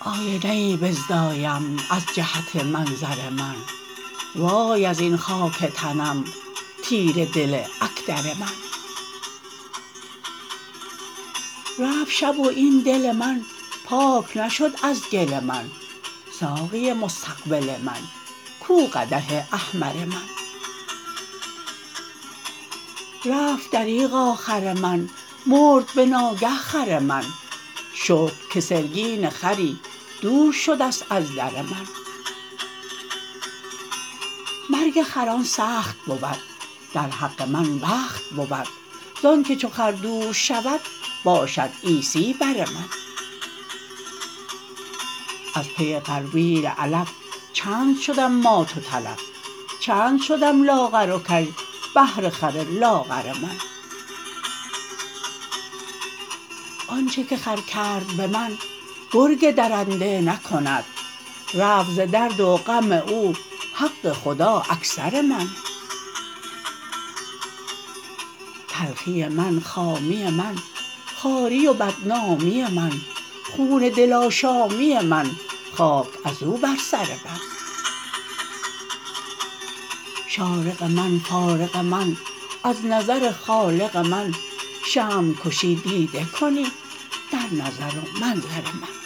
آینه ای بزدایم از جهت منظر من وای از این خاک تنم تیره دل اکدر من. رفت شب و این دل من پاک نشد از گل من ساقی مستقبل من کو قدح احمر من. رفت دریغا خر من مرد به ناگه خر من. شکر که سرگین خری دور شده از در من. مرگ خران سخت بود در حق من بخت بود. ز آنک چو خر دور شود باشد عیسی بر من. از پی غربیل علف چند شدم مات و تلف چند شدم لاغر و کژ بهر خر لاغر من. آنچ که خر کرد به من گرگ درنده نکند رفت ز درد و غم او حق خدا اکثر من. تلخی من خامی من خواری و بدنامی من خون دل آشامی من خاک از او بر سر من شارق من فارق من از نظر خالق من شمع کشی دیده کنی در نظر و منظر من.